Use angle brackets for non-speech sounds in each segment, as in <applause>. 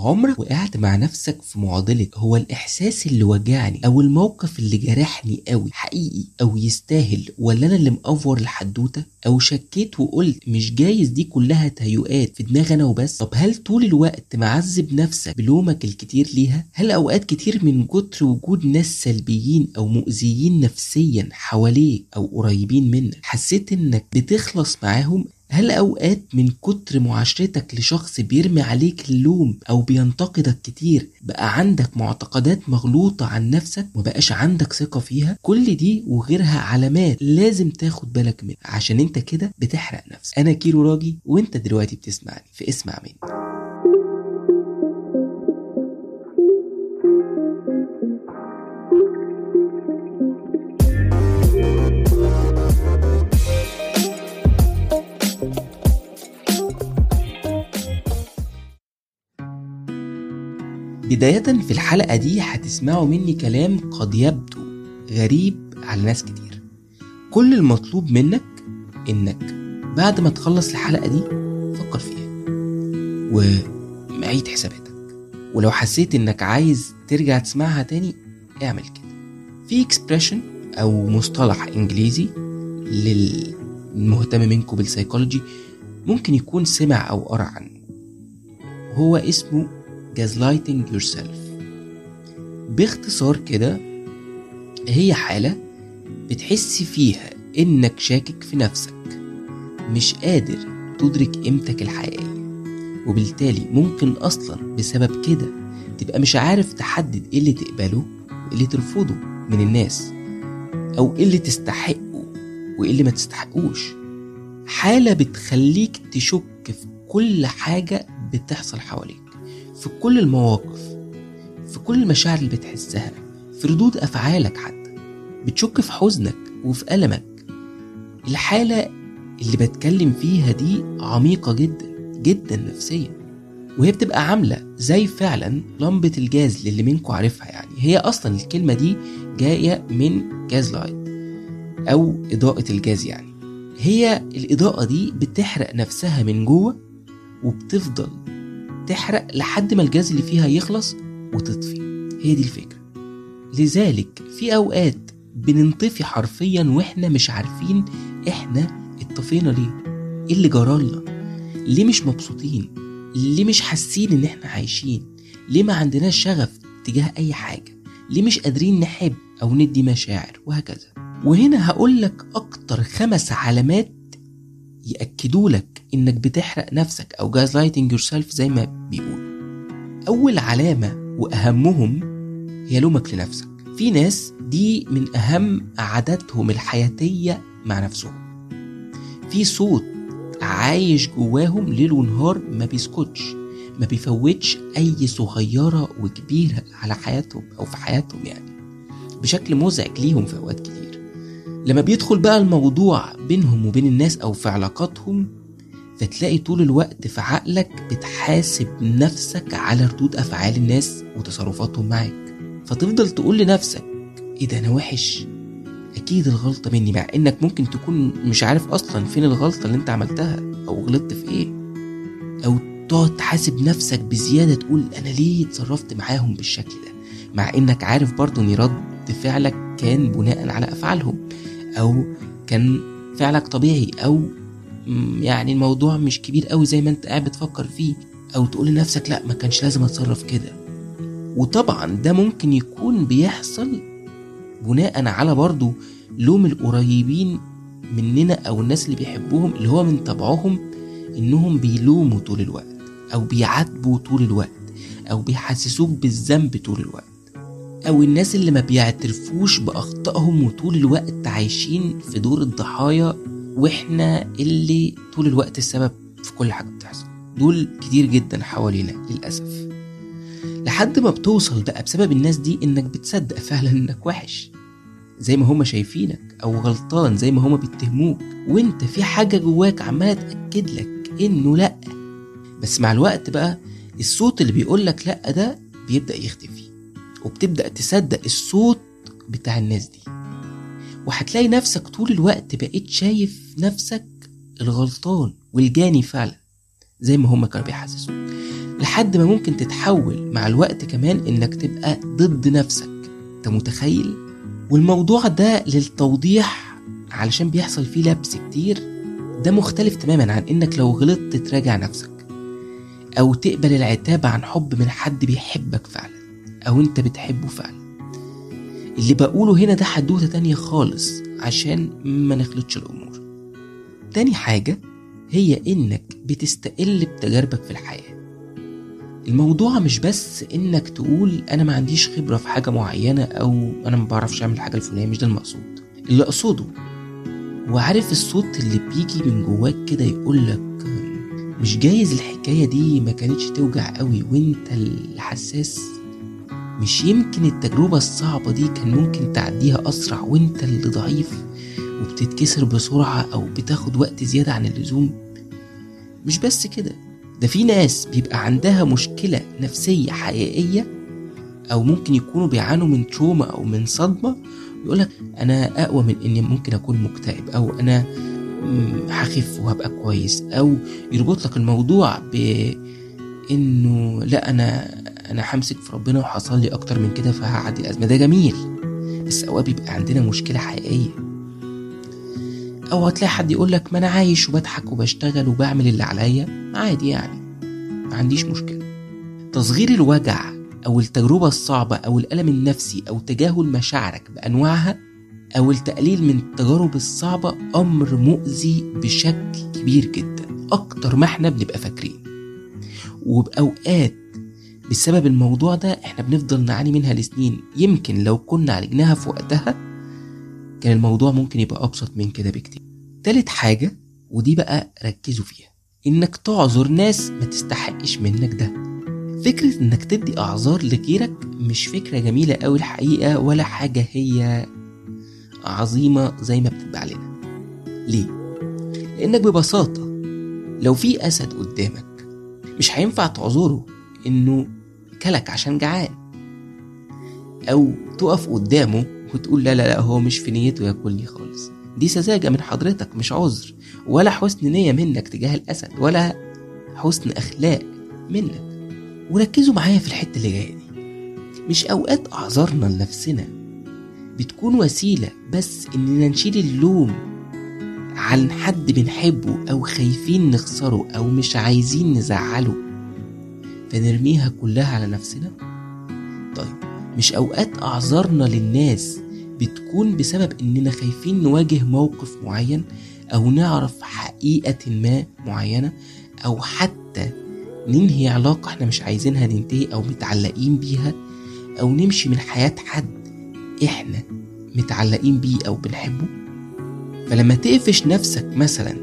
عمرك وقعت مع نفسك في معضلة هو الإحساس اللي وجعني أو الموقف اللي جرحني قوي حقيقي أو يستاهل ولا أنا اللي مأفور الحدوتة أو شكيت وقلت مش جايز دي كلها تهيؤات في دماغي أنا وبس؟ طب هل طول الوقت معذب نفسك بلومك الكتير ليها؟ هل أوقات كتير من كتر وجود ناس سلبيين أو مؤذيين نفسيا حواليك أو قريبين منك حسيت إنك بتخلص معاهم؟ هل أوقات من كتر معاشرتك لشخص بيرمي عليك اللوم أو بينتقدك كتير بقى عندك معتقدات مغلوطة عن نفسك ومبقاش عندك ثقة فيها؟ كل دي وغيرها علامات لازم تاخد بالك منها عشان أنت كده بتحرق نفسك. أنا كيرو راجي وأنت دلوقتي بتسمعني في اسمع مني. بداية في الحلقة دي هتسمعوا مني كلام قد يبدو غريب على ناس كتير. كل المطلوب منك إنك بعد ما تخلص الحلقة دي فكر فيها وتعيد حساباتك. ولو حسيت إنك عايز ترجع تسمعها تاني اعمل كده. في expression أو مصطلح إنجليزي للمهتم منكم بالسيكولوجي ممكن يكون سمع أو قرأ عنه. هو اسمه gaslighting yourself. باختصار كده هي حالة بتحس فيها إنك شاكك في نفسك مش قادر تدرك قيمتك الحقيقية وبالتالي ممكن أصلا بسبب كده تبقى مش عارف تحدد إيه اللي تقبله وإيه اللي ترفضه من الناس أو إيه اللي تستحقه وإيه اللي ما تستحقوش. حالة بتخليك تشك في كل حاجة بتحصل حواليك. في كل المواقف في كل المشاعر اللي بتحسها في ردود أفعالك حتى بتشك في حزنك وفي ألمك. الحالة اللي بتكلم فيها دي عميقة جدا جدا نفسيا. وهي بتبقى عاملة زي فعلا لمبة الجاز للي منكم عارفها يعني. هي أصلا الكلمة دي جاية من gaslight أو إضاءة الجاز يعني. هي الإضاءة دي بتحرق نفسها من جوه وبتفضل تحرق لحد ما الجاز اللي فيها يخلص وتطفي. هي دي الفكرة. لذلك في أوقات بننطفي حرفيا وإحنا مش عارفين إحنا اتطفينا ليه. إيه اللي جرالنا ليه مش مبسوطين؟ ليه مش حاسين إن إحنا عايشين؟ ليه ما عندناش شغف تجاه أي حاجة؟ ليه مش قادرين نحب أو ندي مشاعر؟ وهكذا. وهنا هقول لك أكتر خمس علامات يأكدوا لك إنك بتحرق نفسك أو gaslighting yourself زي ما بيقولوا. أول علامة وأهمهم هي لومك لنفسك. في ناس دي من أهم عاداتهم الحياتية مع نفسهم. في صوت عايش جواهم ليل ونهار ما بيسكتش ما بيفوتش أي صغيرة وكبيرة على حياتهم أو في حياتهم يعني. بشكل مزعج ليهم في أوقات كتير. لما بيدخل بقى الموضوع بينهم وبين الناس أو في علاقاتهم فتلاقي طول الوقت في عقلك بتحاسب نفسك على ردود أفعال الناس وتصرفاتهم معاك. فتفضل تقول لنفسك إيه ده أنا وحش. أكيد الغلطة مني مع إنك ممكن تكون مش عارف أصلا فين الغلطة اللي أنت عملتها أو غلطت في إيه. أو تقعد تحاسب نفسك بزيادة تقول أنا ليه اتصرفت معاهم بالشكل ده؟ مع إنك عارف برضه إن رد فعلك كان بناء على أفعالهم أو كان فعلك طبيعي أو يعني الموضوع مش كبير قوي زي ما انت قاعد بتفكر فيه أو تقول لنفسك لا ما كانش لازم اتصرف كده. وطبعا ده ممكن يكون بيحصل بناء على برضو لوم القريبين مننا أو الناس اللي بيحبوهم اللي هو من طبعهم انهم بيلوموا طول الوقت أو بيعاتبوا طول الوقت أو بيحسسوك بالذنب طول الوقت أو الناس اللي ما بيعترفوش بأخطائهم وطول الوقت عايشين في دور الضحايا وإحنا اللي طول الوقت السبب في كل حاجة بتحصل. دول كتير جدا حوالينا للأسف. لحد ما بتوصل بقى بسبب الناس دي إنك بتصدق فعلا إنك وحش. زي ما هما شايفينك أو غلطان زي ما هما بيتهموك. وإنت في حاجة جواك عمالة تأكد لك إنه لأ. بس مع الوقت بقى الصوت اللي بيقولك لأ ده بيبدأ يختفي. وبتبدأ تصدق الصوت بتاع الناس دي. وهتلاقي نفسك طول الوقت بقيت شايف نفسك الغلطان والجاني فعلا زي ما هما كانوا بيحسسوك. لحد ما ممكن تتحول مع الوقت كمان إنك تبقى ضد نفسك. أنت متخيل؟ والموضوع ده للتوضيح علشان بيحصل فيه لبس كتير ده مختلف تماما عن إنك لو غلطت تراجع نفسك. أو تقبل العتاب عن حب من حد بيحبك فعلا أو أنت بتحبه فعلا. اللي بقوله هنا ده حدوتة تانية خالص عشان ما نخلطش الأمور. تاني حاجة هي إنك بتستقل بتجاربك في الحياة. الموضوع مش بس إنك تقول أنا ما عنديش خبرة في حاجة معينة أو أنا ما بعرفش أعمل الحاجة الفلانية مش ده المقصود. اللي أقصده وعارف الصوت اللي بيجي من جواك كده يقولك مش جايز الحكاية دي ما كانتش توجع قوي وأنت الحساس مش يمكن التجربة الصعبة دي كان ممكن تعديها أسرع وأنت اللي ضعيف وبتتكسر بسرعة أو بتاخد وقت زيادة عن اللزوم. مش بس كده ده في ناس بيبقى عندها مشكلة نفسية حقيقية أو ممكن يكونوا بيعانوا من تروما أو من صدمة يقولك أنا أقوى من إني ممكن أكون مكتئب أو أنا هخف وهبقى كويس أو يربط لك الموضوع بإنه لا أنا أنا همسك في ربنا وحصل لي أكتر من كده فهعدي الأزمة ده جميل. بس أوقات بيبقى عندنا مشكلة حقيقية. أو هتلاقي حد يقول لك ما أنا عايش وبضحك وبشتغل وبعمل اللي عليا. عادي يعني. ما عنديش مشكلة. تصغير الوجع أو التجربة الصعبة أو الألم النفسي أو تجاهل مشاعرك بأنواعها أو التقليل من التجارب الصعبة أمر مؤذي بشكل كبير جدا. أكتر ما إحنا بنبقى فاكرين. وبأوقات بسبب الموضوع ده إحنا بنفضل نعاني منها لسنين. يمكن لو كنا عالجناها في وقتها كان الموضوع ممكن يبقى أبسط من كده بكتير. تالت حاجة ودي بقى ركزوا فيها إنك تعذر ناس ما تستحقش منك ده. فكرة إنك تدي أعذار لغيرك مش فكرة جميلة أوي الحقيقة ولا حاجة هي عظيمة زي ما بتتباع لنا ليه؟ لأنك ببساطة لو في أسد قدامك مش هينفع تعذره إنه كلك عشان جعان. أو تقف قدامه وتقول لا لا لا هو مش في نيته ياكلني خالص. دي سذاجة من حضرتك مش عذر. ولا حسن نية منك تجاه الأسد ولا حسن أخلاق منك. وركزوا معايا في الحتة اللي جاية دي. مش أوقات أعذارنا لنفسنا بتكون وسيلة بس إننا نشيل اللوم عن حد بنحبه أو خايفين نخسره أو مش عايزين نزعله. فنرميها كلها على نفسنا؟ طيب مش أوقات أعذارنا للناس بتكون بسبب إننا خايفين نواجه موقف معين أو نعرف حقيقة ما معينة أو حتى ننهي علاقة إحنا مش عايزينها ننتهي أو متعلقين بيها أو نمشي من حياة حد إحنا متعلقين بيه أو بنحبه؟ فلما تقفش نفسك مثلا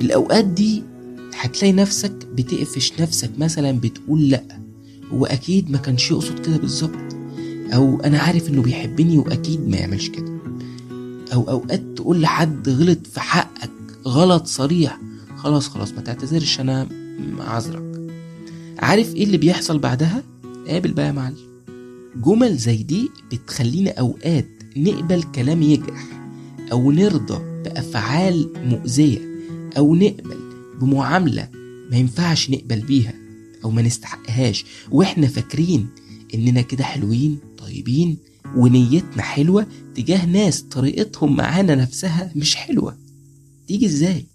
الأوقات دي هتلاقي نفسك بتقفش نفسك مثلا بتقول لأ هو أكيد ما كانش يقصد كده بالظبط أو أنا عارف إنه بيحبني وأكيد ما يعملش كده. أو أوقات تقول لحد غلط في حقك غلط صريح خلاص خلاص ما تعتذرش أنا عذرك عارف إيه اللي بيحصل بعدها؟ قابل بقى يا معلم. جمل زي دي بتخلينا أوقات نقبل كلام يجرح أو نرضى بأفعال مؤذية أو نقبل بمعاملة ما ينفعش نقبل بيها أو ما نستحقهاش. وإحنا فاكرين إننا كده حلوين طيبين ونيتنا حلوة تجاه ناس طريقتهم معانا نفسها مش حلوة. تيجي إزاي؟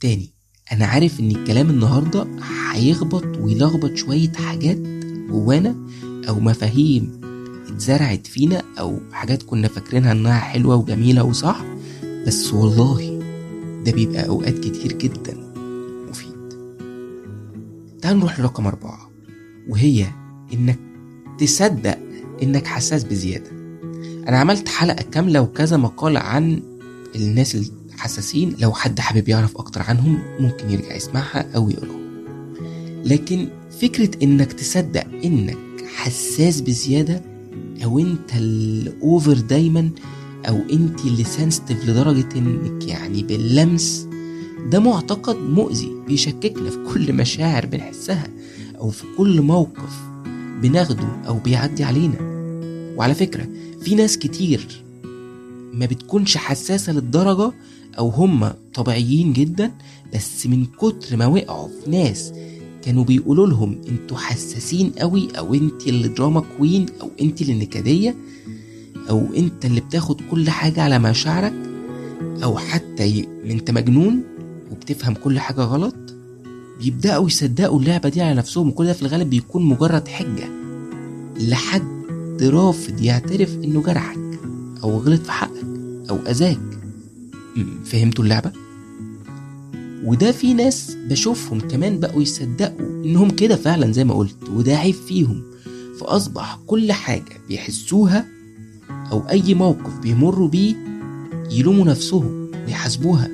تاني أنا عارف إن الكلام النهاردة هيخبط ويلخبط شوية حاجات جوانا أو مفاهيم اتزرعت فينا أو حاجات كنا فاكرينها إنها حلوة وجميلة وصح بس والله ده بيبقى أوقات كتير جدا. تعال نروح لرقم أربعة وهي إنك تصدق إنك حساس بزيادة. أنا عملت حلقة كاملة وكذا مقال عن الناس الحساسين لو حد حابب يعرف أكتر عنهم ممكن يرجع يسمعها أو يقراها لكن فكرة إنك تصدق إنك حساس بزيادة أو أنت الأوفر دايما أو أنت اللي سنسيتيف لدرجة إنك يعني باللمس ده معتقد مؤذي بيشككنا في كل مشاعر بنحسها أو في كل موقف بناخده أو بيعدي علينا وعلى فكرة في ناس كتير ما بتكونش حساسة للدرجة أو هم طبيعيين جدا بس من كتر ما وقعوا في ناس كانوا بيقولوا لهم أنتوا حساسين قوي أو انت اللي دراما كوين أو انت اللي نكدية أو انت اللي بتاخد كل حاجة على مشاعرك أو حتى. انت مجنون وبتفهم كل حاجة غلط بيبدأوا يصدقوا اللعبة دي على نفسهم وكل ده في الغالب بيكون مجرد حجة لحد رافض يعترف إنه جرحك أو غلط في حقك أو أذاك. م- فهمتوا اللعبة؟ وده في ناس بشوفهم كمان بقوا يصدقوا إنهم كده فعلا زي ما قلت وده عيب فيهم. فأصبح كل حاجة بيحسوها أو أي موقف بيمروا بيه يلوموا نفسهم ويحاسبوها.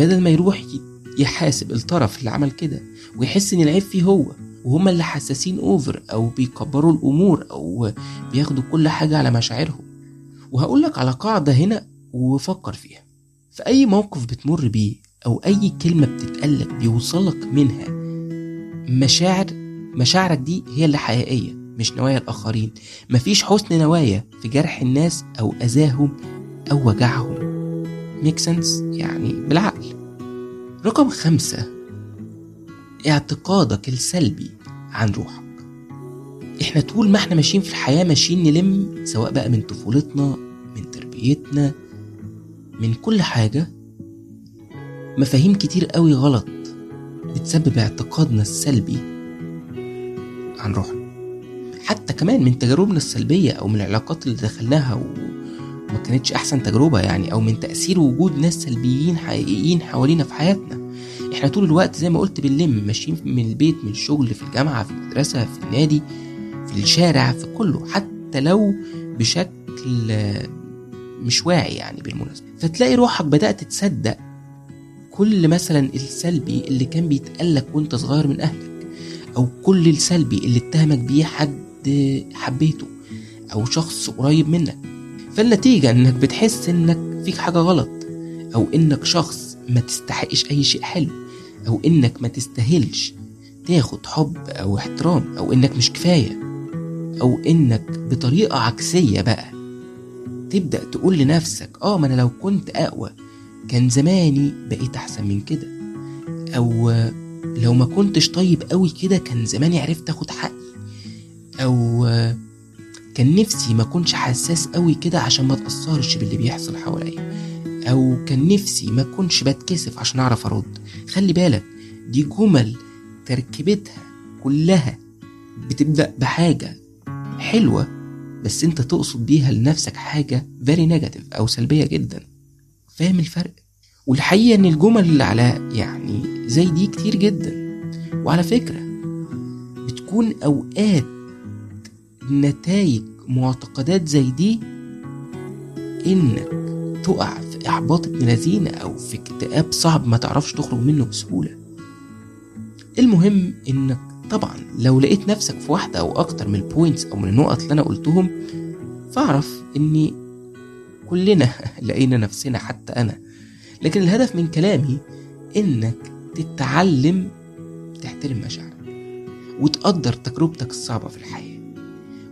بدل ما يروح يحاسب الطرف اللي عمل كده ويحس إن العيب فيه هو وهما اللي حساسين اوفر أو بيكبروا الأمور أو بياخدوا كل حاجة على مشاعرهم. وهقول لك على قاعدة هنا وفكر فيها. في أي موقف بتمر بيه أو أي كلمة بتتقالك بيوصلك منها مشاعر مشاعرك دي هي اللي حقيقية مش نوايا الآخرين. مفيش حسن نوايا في جرح الناس أو أذاهم أو وجعهم. ميك سنس يعني بالعقل. رقم خمسة اعتقادك السلبي عن روحك. إحنا طول ما إحنا ماشيين في الحياة ماشيين نلم سواء بقى من طفولتنا من تربيتنا من كل حاجة مفاهيم كتير قوي غلط بتسبب اعتقادنا السلبي عن روحنا. حتى كمان من تجاربنا السلبية أو من العلاقات اللي دخلناها و... وما كانتش أحسن تجربة يعني أو من تأثير وجود ناس سلبيين حقيقيين حوالينا في حياتنا. إحنا طول الوقت زي ما قلت بنلم ماشيين من البيت من الشغل في الجامعة في المدرسة في النادي في الشارع في كله حتى لو بشكل مش واعي يعني بالمناسبة. فتلاقي روحك بدأت تصدق كل مثلا السلبي اللي كان بيتقالك وأنت صغير من أهلك أو كل السلبي اللي اتهمك بيه حد حبيته أو شخص قريب منك. فالنتيجة إنك بتحس إنك فيك حاجة غلط أو إنك شخص ما تستحقش أي شيء حلو أو إنك ما تستاهلش تاخد حب أو احترام أو إنك مش كفاية أو إنك بطريقة عكسية بقى. تبدأ تقول لنفسك آه ما أنا لو كنت أقوى كان زماني بقيت أحسن من كده آه، لو ما كنتش طيب قوي كده كان زماني عرفت أخد حقي آه، كان نفسي ما كنتش حساس قوي كده عشان ما اتأثرش باللي بيحصل حواليا. أو كان نفسي ما كنتش بتكسف عشان أعرف أرد. خلي بالك دي جمل تركيبتها كلها بتبدأ بحاجة حلوة بس أنت تقصد بيها لنفسك حاجة very negative أو سلبية جدا. فاهم الفرق؟ والحقيقة إن الجمل اللي على يعني زي دي كتير جدا. وعلى فكرة بتكون أوقات نتائج معتقدات زي دي إنك تقع في إحباط ابن لذينة أو في اكتئاب صعب ما تعرفش تخرج منه بسهولة. المهم إنك طبعا لو لقيت نفسك في واحدة أو أكتر من البوينتس أو من النقط اللي أنا قلتهم فاعرف إني كلنا <laughs> لقينا نفسنا حتى أنا. لكن الهدف من كلامي إنك تتعلم تحترم مشاعرك وتقدر تجربتك الصعبة في الحياة.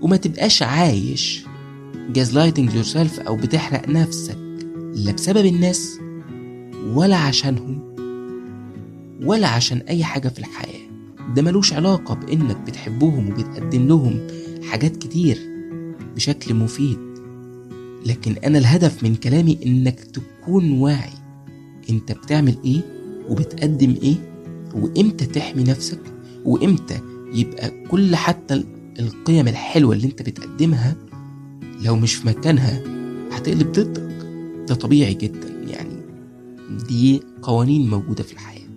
وما تبقاش عايش. Gaslighting yourself أو بتحرق نفسك. لا بسبب الناس ولا عشانهم ولا عشان أي حاجة في الحياة. ده ملوش علاقة بإنك بتحبهم وبتقدم لهم حاجات كتير بشكل مفيد. لكن أنا الهدف من كلامي إنك تكون واعي. أنت بتعمل إيه؟ وبتقدم إيه؟ وإمتى تحمي نفسك؟ وإمتى يبقى كل حتى القيم الحلوة اللي أنت بتقدمها لو مش في مكانها هتقلب ضدك. ده طبيعي جدا يعني دي قوانين موجودة في الحياة.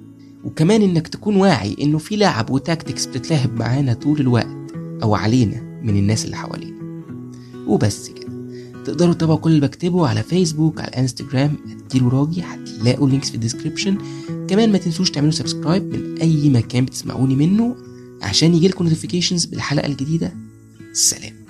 وكمان إنك تكون واعي إنه في لعب وتاكتكس بتتلعب معانا طول الوقت أو علينا من الناس اللي حوالينا. وبس كده. تقدروا تتابعوا كل اللي بكتبه على فيسبوك على انستجرام اديله راجي هتلاقوا links في ال description كمان ما تنسوش تعملوا subscribe من أي مكان بتسمعوني منه. عشان يجيلكم notifications بالحلقة الجديدة. سلام.